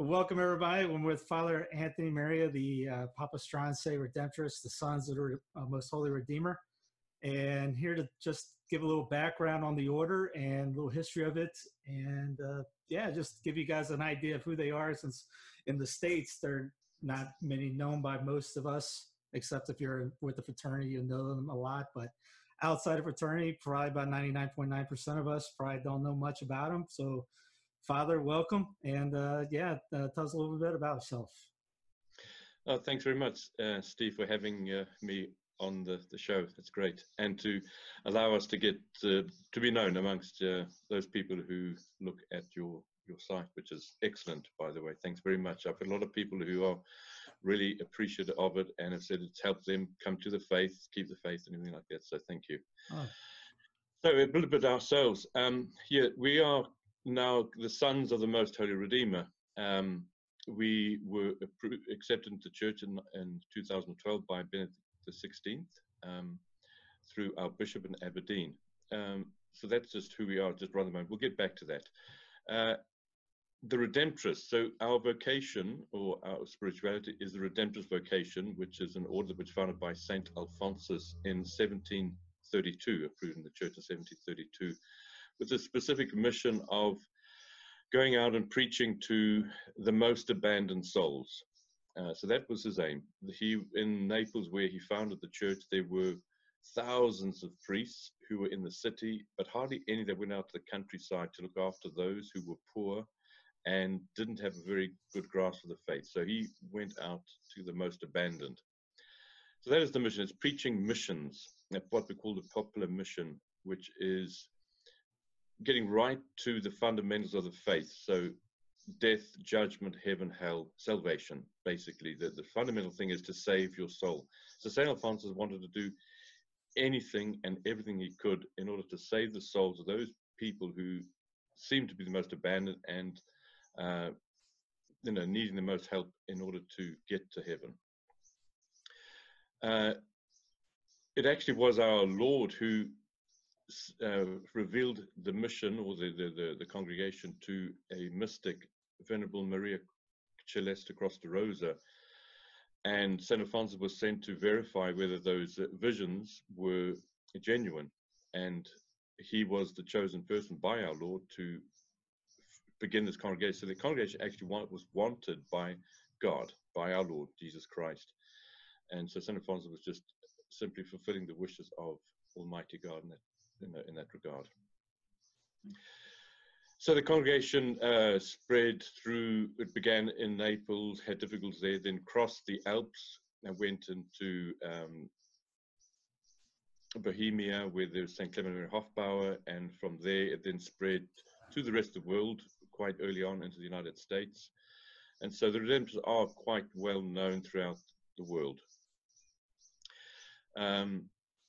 Welcome, everybody. I'm with Father Anthony Maria, the uh, Papa Stronsay Redemptorist, the Sons of the uh, Most Holy Redeemer, and here to just give a little background on the order and a little history of it, and uh, yeah, just give you guys an idea of who they are. Since in the states, they're not many known by most of us, except if you're with the fraternity, you know them a lot. But outside of fraternity, probably about 99.9% of us probably don't know much about them. So Father, welcome, and uh, yeah, uh, tell us a little bit about yourself. Oh, thanks very much, uh, Steve, for having uh, me on the, the show. That's great, and to allow us to get uh, to be known amongst uh, those people who look at your your site, which is excellent, by the way. Thanks very much. I've had a lot of people who are really appreciative of it and have said it's helped them come to the faith, keep the faith, and everything like that. So thank you. Oh. So a little bit ourselves. Um, yeah, we are now the sons of the Most Holy Redeemer. Um, we were appro- accepted into church in, in 2012 by Benedict XVI um, through our bishop in Aberdeen. Um, so that's just who we are, just run rather moment. We'll get back to that. Uh, the Redemptorist. So our vocation or our spirituality is the Redemptorist vocation, which is an order which was founded by Saint Alphonsus in 1732, approved in the church in 1732, with a specific mission of going out and preaching to the most abandoned souls. Uh, so that was his aim. He in Naples, where he founded the church, there were thousands of priests who were in the city, but hardly any that went out to the countryside to look after those who were poor and didn't have a very good grasp of the faith. So he went out to the most abandoned. So that is the mission. It's preaching missions, what we call the popular mission, which is getting right to the fundamentals of the faith. So death, judgment, heaven, hell, salvation, basically. The, the fundamental thing is to save your soul. So St. Alphonsus wanted to do anything and everything he could in order to save the souls of those people who seem to be the most abandoned and uh, you know needing the most help in order to get to heaven. Uh, it actually was our Lord who uh, revealed the mission or the, the, the, the, congregation to a mystic, Venerable Maria Celeste Crostarosa. And St. Alphonsus was sent to verify whether those uh, visions were genuine. And he was the chosen person by our Lord to begin this congregation. So the congregation actually want, was wanted by God, by our Lord Jesus Christ. And so St. Alphonsus was just simply fulfilling the wishes of Almighty God in that, in that, in that regard. So the congregation uh, spread through, it began in Naples, had difficulties there, then crossed the Alps and went into um, Bohemia, where there's St. Clement Mary Hofbauer, and from there it then spread to the rest of the world quite early on into the United States. And so the Redemptors are quite well known throughout the world. Um,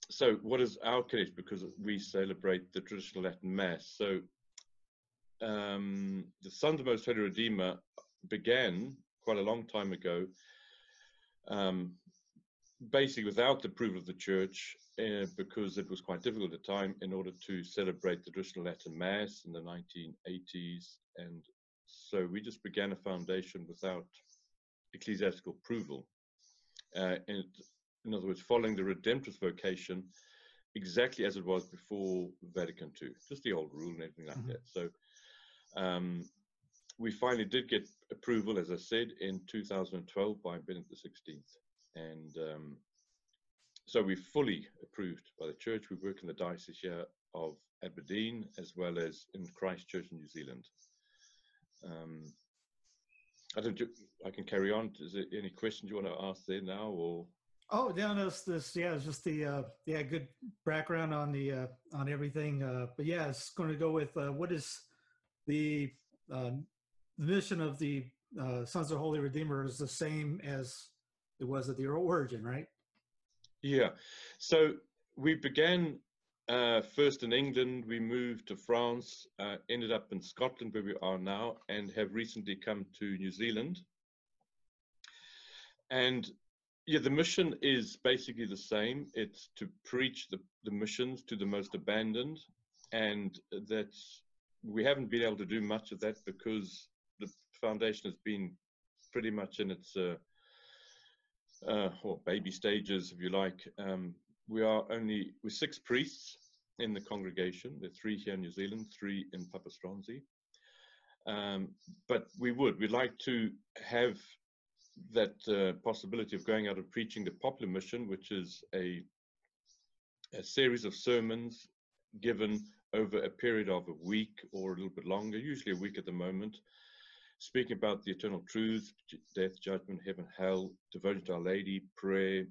so what is our connection? Because we celebrate the traditional Latin Mass. So um, the Sons of Most Holy Redeemer began quite a long time ago, um, basically without the approval of the church, uh, because it was quite difficult at the time in order to celebrate the traditional Latin Mass in the 1980s. And so we just began a foundation without ecclesiastical approval. Uh, and in other words, following the Redemptorist vocation exactly as it was before Vatican II, just the old rule and everything like Mhm. that. So um, we finally did get approval, as I said, in 2012 by Benedict XVI. And um, so we're fully approved by the church. We work in the diocese here of Aberdeen as well as in Christchurch, in New Zealand. Um, I don't. I can carry on. Is there any questions you want to ask there now, or Oh, yeah, no, it's this, yeah, it's just the, uh, yeah, good background on the, uh, on everything. Uh, but yeah, it's going to go with, uh, what is the, um, the mission of the, uh, Sons of Holy Redeemer is the same as it was at the origin, right? Yeah. So we began uh, first in England. We moved to France, uh, ended up in Scotland, where we are now, and have recently come to New Zealand. And yeah, the mission is basically the same. It's to preach the, the missions to the most abandoned, and that's we haven't been able to do much of that because the foundation has been pretty much in its uh, uh, or baby stages, if you like. Um, we are only we're six priests in the congregation. There are three here in New Zealand, three in Papa Stronsay. Um, but we would we'd like to have that uh, possibility of going out and preaching the popular mission, which is a a series of sermons given over a period of a week or a little bit longer, usually a week at the moment, speaking about the eternal truths, j- death, judgment, heaven, hell, devotion to Our Lady, prayer,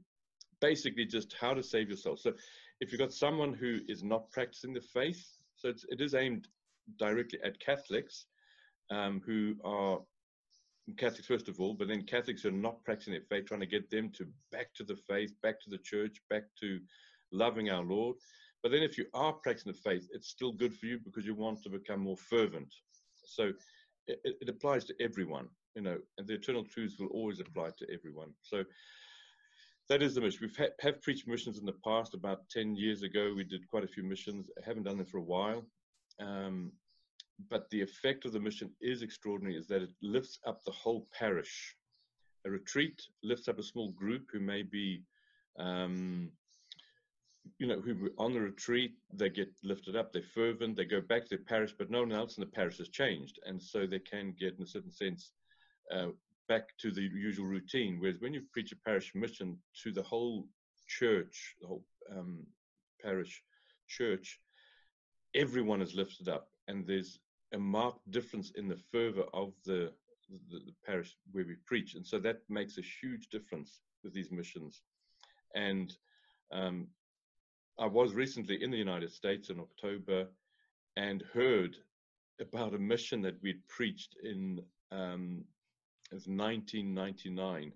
basically just how to save yourself. So if you've got someone who is not practicing the faith, so it's, it is aimed directly at Catholics um, who are Catholics first of all, but then Catholics are not practicing their faith, trying to get them to back to the faith, back to the church, back to loving our Lord. But then if you are practicing the faith, it's still good for you because you want to become more fervent. So it, it applies to everyone, you know, and the eternal truths will always apply to everyone. So that is the mission. We've ha- have preached missions in the past. About 10 years ago, we did quite a few missions. I haven't done them for a while. Um, but the effect of the mission is extraordinary, is that it lifts up the whole parish. A retreat lifts up a small group who may be, um, you know, who on the retreat, they get lifted up, they're fervent, they go back to their parish, but no one else in the parish has changed. And so they can get, in a certain sense, uh, back to the usual routine. Whereas when you preach a parish mission to the whole church, the whole um, parish church, everyone is lifted up, and there's a marked difference in the fervor of the, the, the parish where we preach, and so that makes a huge difference with these missions. And um, I was recently in the United States in October and heard about a mission that we'd preached in um, 1999.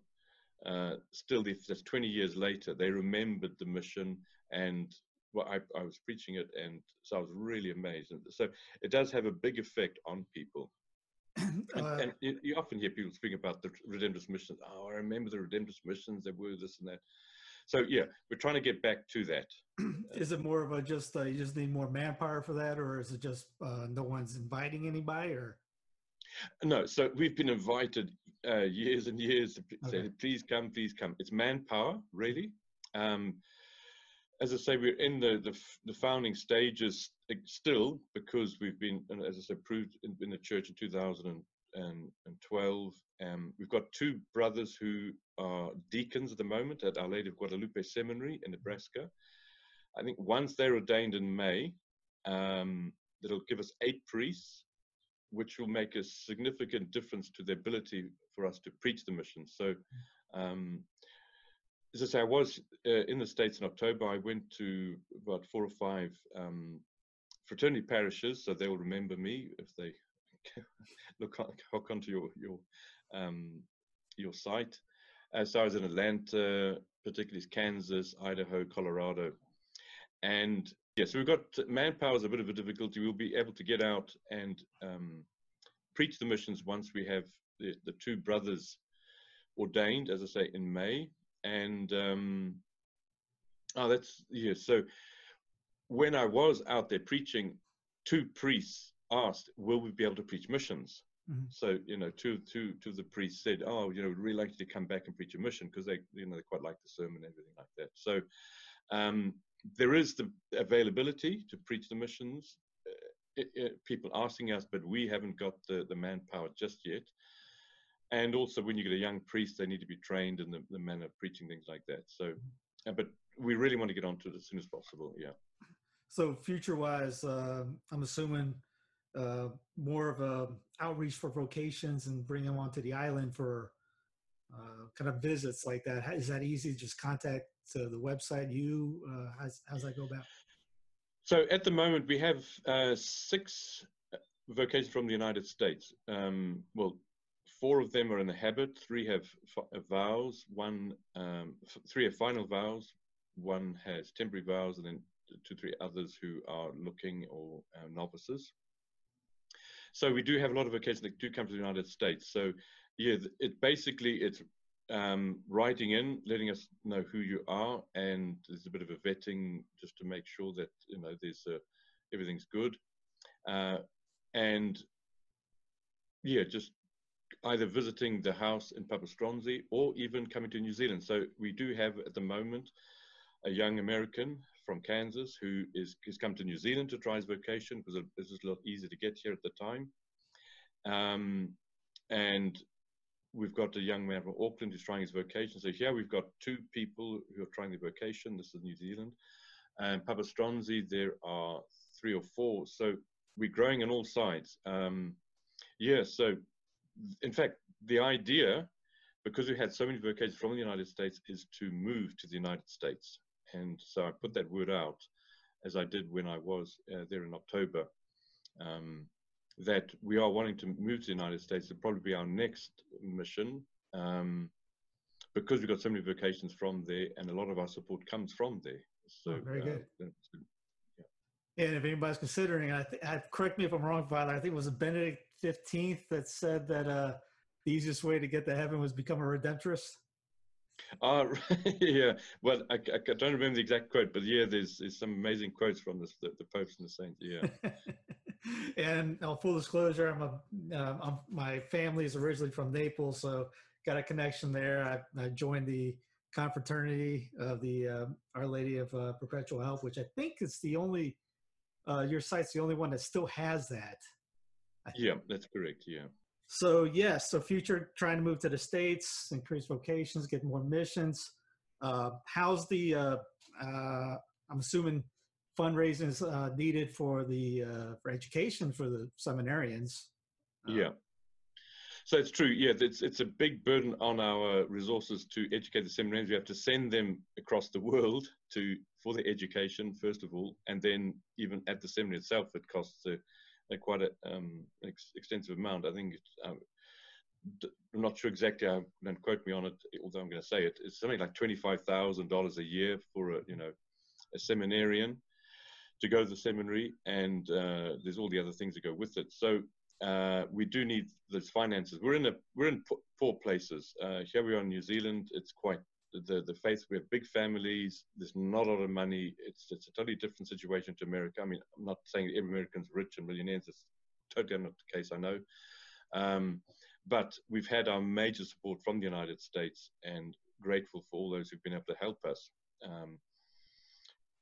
Uh, still, that's 20 years later, they remembered the mission and well, I, I was preaching it, and so I was really amazed. And so it does have a big effect on people. And, Uh, and you, you often hear people speak about the redemptive missions. Oh, I remember the redemptive missions. They were this and that. So yeah, we're trying to get back to that. is it more of a just, uh, you just need more manpower for that, or is it just, uh, no one's inviting anybody or? No, so we've been invited uh, years and years to p- say, please come, please come. It's manpower, really. Um, as I say, we're in the, the, the founding stages still because we've been, as I said, proved in, in the church in 2012. Um, we've got two brothers who are deacons at the moment at Our Lady of Guadalupe Seminary in Nebraska. I think once they're ordained in May, um, that'll give us eight priests which will make a significant difference to the ability for us to preach the mission. So, um, as I say, I was uh, in the States in October. I went to about four or five um, fraternity parishes, so they will remember me if they look hook onto your your um, your site. Uh, so I was in Atlanta, particularly Kansas, Idaho, Colorado, and Yes, we've got manpower is a bit of a difficulty. We'll be able to get out and um, preach the missions once we have the, the two brothers ordained, as I say, in May. And um, oh, that's yeah. So when I was out there preaching, two priests asked, "Will we be able to preach missions?" Mhm. So you know, two two two of the priests said, "Oh, you know, we'd really like you to come back and preach a mission because they you know they quite like the sermon and everything like that." So. Um, there is the availability to preach the missions. Uh, i- i- people asking us, but we haven't got the, the manpower just yet. And also, when you get a young priest, they need to be trained in the, the manner of preaching things like that. So, uh, but we really want to get onto it as soon as possible. Yeah. So future wise, um I'm assuming uh, more of a outreach for vocations and bring them onto the island for uh, kind of visits like that? How- Is that easy? Just contact uh, the website. You uh, how's how's that go about? So at the moment, we have uh, six uh, vocations from the United States. Um, well, four of them are in the habit. Three have vows. One, um, three have final vows. One has temporary vows, and then two, three others who are looking or uh, novices. So we do have a lot of vocations that do come to the United States. So yeah, it basically it's um, writing in, letting us know who you are, and there's a bit of a vetting just to make sure that you know there's everything's good, uh, and yeah, just either visiting the house in Papa Stronsay or even coming to New Zealand. So we do have at the moment a young American from Kansas who is has come to New Zealand to try his vocation because it was a lot easier to get here at the time. Um, and we've got a young man from Auckland who's trying his vocation. So here we've got two people who are trying their vocation. This is New Zealand. And Papa Stronsay, there are three or four. So we're growing on all sides. Um, yeah, so in fact, the idea, because we had so many vocations from the United States, is to move to the United States. And so I put that word out, as I did when I was uh, there in October, um, that we are wanting to move to the United States. It'll probably be our next mission, um, because we've got so many vocations from there, and a lot of our support comes from there. So Oh, very uh, good. that's- And if anybody's considering, I, th- I correct me if I'm wrong, Father. I think it was Benedict Fifteenth that said that uh, the easiest way to get to heaven was become a redemptorist. Uh, yeah, well, I, I don't remember the exact quote, but yeah, there's, there's some amazing quotes from this, the, the popes and the saints. Yeah, and uh, full disclosure, I'm a um, I'm, my family is originally from Naples, so got a connection there. I, I joined the confraternity of the um Our Lady of uh, Perpetual Help, which I think is the only uh, your site's the only one that still has that. Yeah, that's correct. Yeah. So yes, so future trying to move to the states, increase vocations, get more missions. Uh, how's the? Uh, uh, I'm assuming fundraising is uh, needed for the uh, for education for the seminarians. Uh, Yeah. So it's true. Yeah, it's it's a big burden on our resources to educate the seminarians. We have to send them across the world to for their education first of all, and then even at the seminary itself, it costs a, quite a um, ex- extensive amount. I think um, d- I'm not sure exactly. I, don't quote me on it, although I'm going to say it. It's something like twenty five thousand dollars a year for a you know a seminarian to go to the seminary, and uh, there's all the other things that go with it. So uh, we do need those finances. We're in a we're in po- poor places. Uh, here we are in New Zealand. It's quite the the faith. We have big families. There's not a lot of money. It's it's a totally different situation to America. I mean, I'm not saying every American's rich and millionaires. It's totally not the case. I know. Um, but we've had our major support from the United States, and grateful for all those who've been able to help us. Um,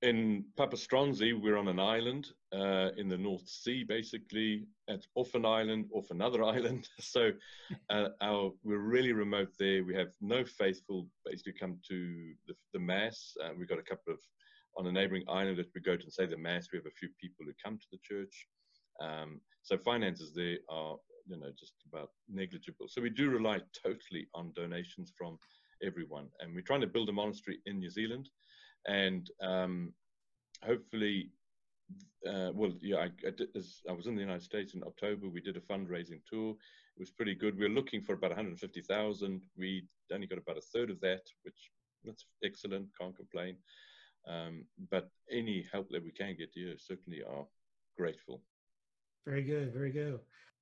in Papa Stronsay, we're on an island uh, in the North Sea, basically. It's off an island, off another island. So uh, our, we're really remote there. We have no faithful basically come to the, the Mass. Uh, we've got a couple of, on a neighboring island that we go to and say the Mass. We have a few people who come to the church. Um, so finances there are, you know, just about negligible. So we do rely totally on donations from everyone. And we're trying to build a monastery in New Zealand and um, hopefully, uh, well, yeah, I, I, did, I was in the United States in October. We did a fundraising tour. It was pretty good. We were looking for about 150,000. We only got about a third of that, which that's excellent. Can't complain. Um, but any help that we can get, yeah, certainly are grateful. Very good, very good.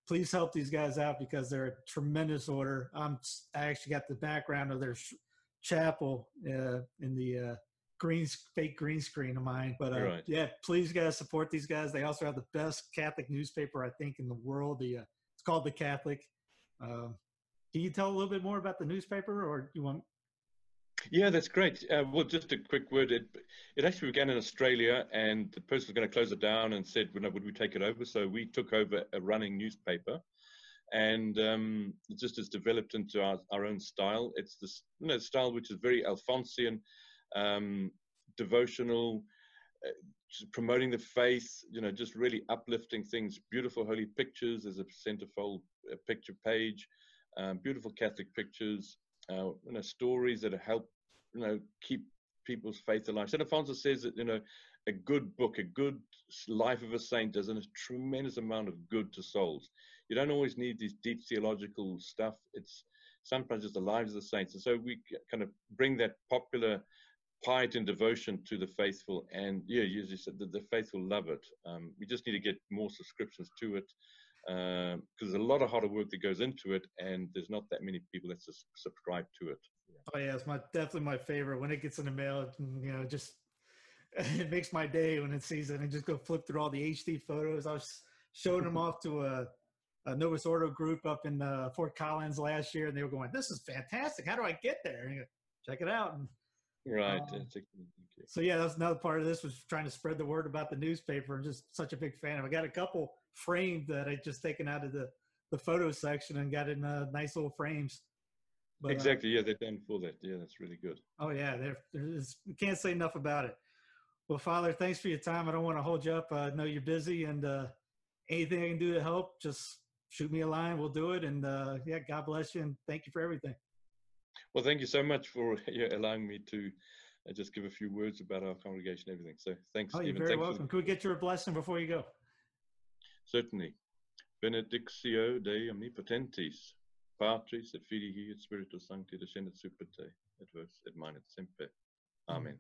Please help these guys out because they're a tremendous order. I'm I actually got the background of their sh- chapel uh, in the uh, green fake green screen of mine. But uh, Right. yeah, please guys support these guys. They also have the best Catholic newspaper I think in the world. The uh, it's called the Catholic. Um, can you tell a little bit more about the newspaper, or you want? Yeah, that's great. Uh, well, just a quick word. It, it actually began in Australia, and the person was going to close it down and said, well, no, would we take it over? So we took over a running newspaper, and um, it just has developed into our, our own style. It's this you know, style which is very Alphonsian, um, devotional. uh, promoting the faith, you know, just really uplifting things, beautiful holy pictures. There's a centerfold uh, picture page, um, beautiful Catholic pictures, uh, you know, stories that help, you know, keep people's faith alive. St. Alphonsus says that, you know, a good book, a good life of a saint does a tremendous amount of good to souls. You don't always need these deep theological stuff. It's sometimes just the lives of the saints. And so we kind of bring that popular piety and devotion to the faithful. And yeah, as you said, the, the faithful love it. Um, we just need to get more subscriptions to it because um, there's a lot of hard work that goes into it, and there's not that many people that subscribe to it. Oh yeah, it's my definitely my favorite. When it gets in the mail, you know, just it makes my day when it sees it and just go flip through all the HD photos. I was showing them off to a, a Novus Ordo group up in uh, Fort Collins last year, and they were going, "This is fantastic! How do I get there?" And go, check it out. And, right. Um, so yeah, that's another part of this was trying to spread the word about the newspaper. I'm just such a big fan of. I got a couple framed that I just taken out of the the photo section and got in uh, nice little frames. But, uh, exactly. Uh, yeah, they're done for that. Yeah, that's really good. Oh yeah, there. Can't say enough about it. Well, Father, thanks for your time. I don't want to hold you up. I know you're busy, and uh, anything I can do to help, just shoot me a line. We'll do it. And uh, yeah, God bless you, and thank you for everything. Well, thank you so much for allowing me to uh, just give a few words about our congregation and everything. So thanks, oh, You're very thanks welcome. Can we get your blessing before you go? Certainly. Benedictio Dei Omnipotentis, Patris et Filii et Spiritus Sancti descendet super te, et vos et manet semper. Amen.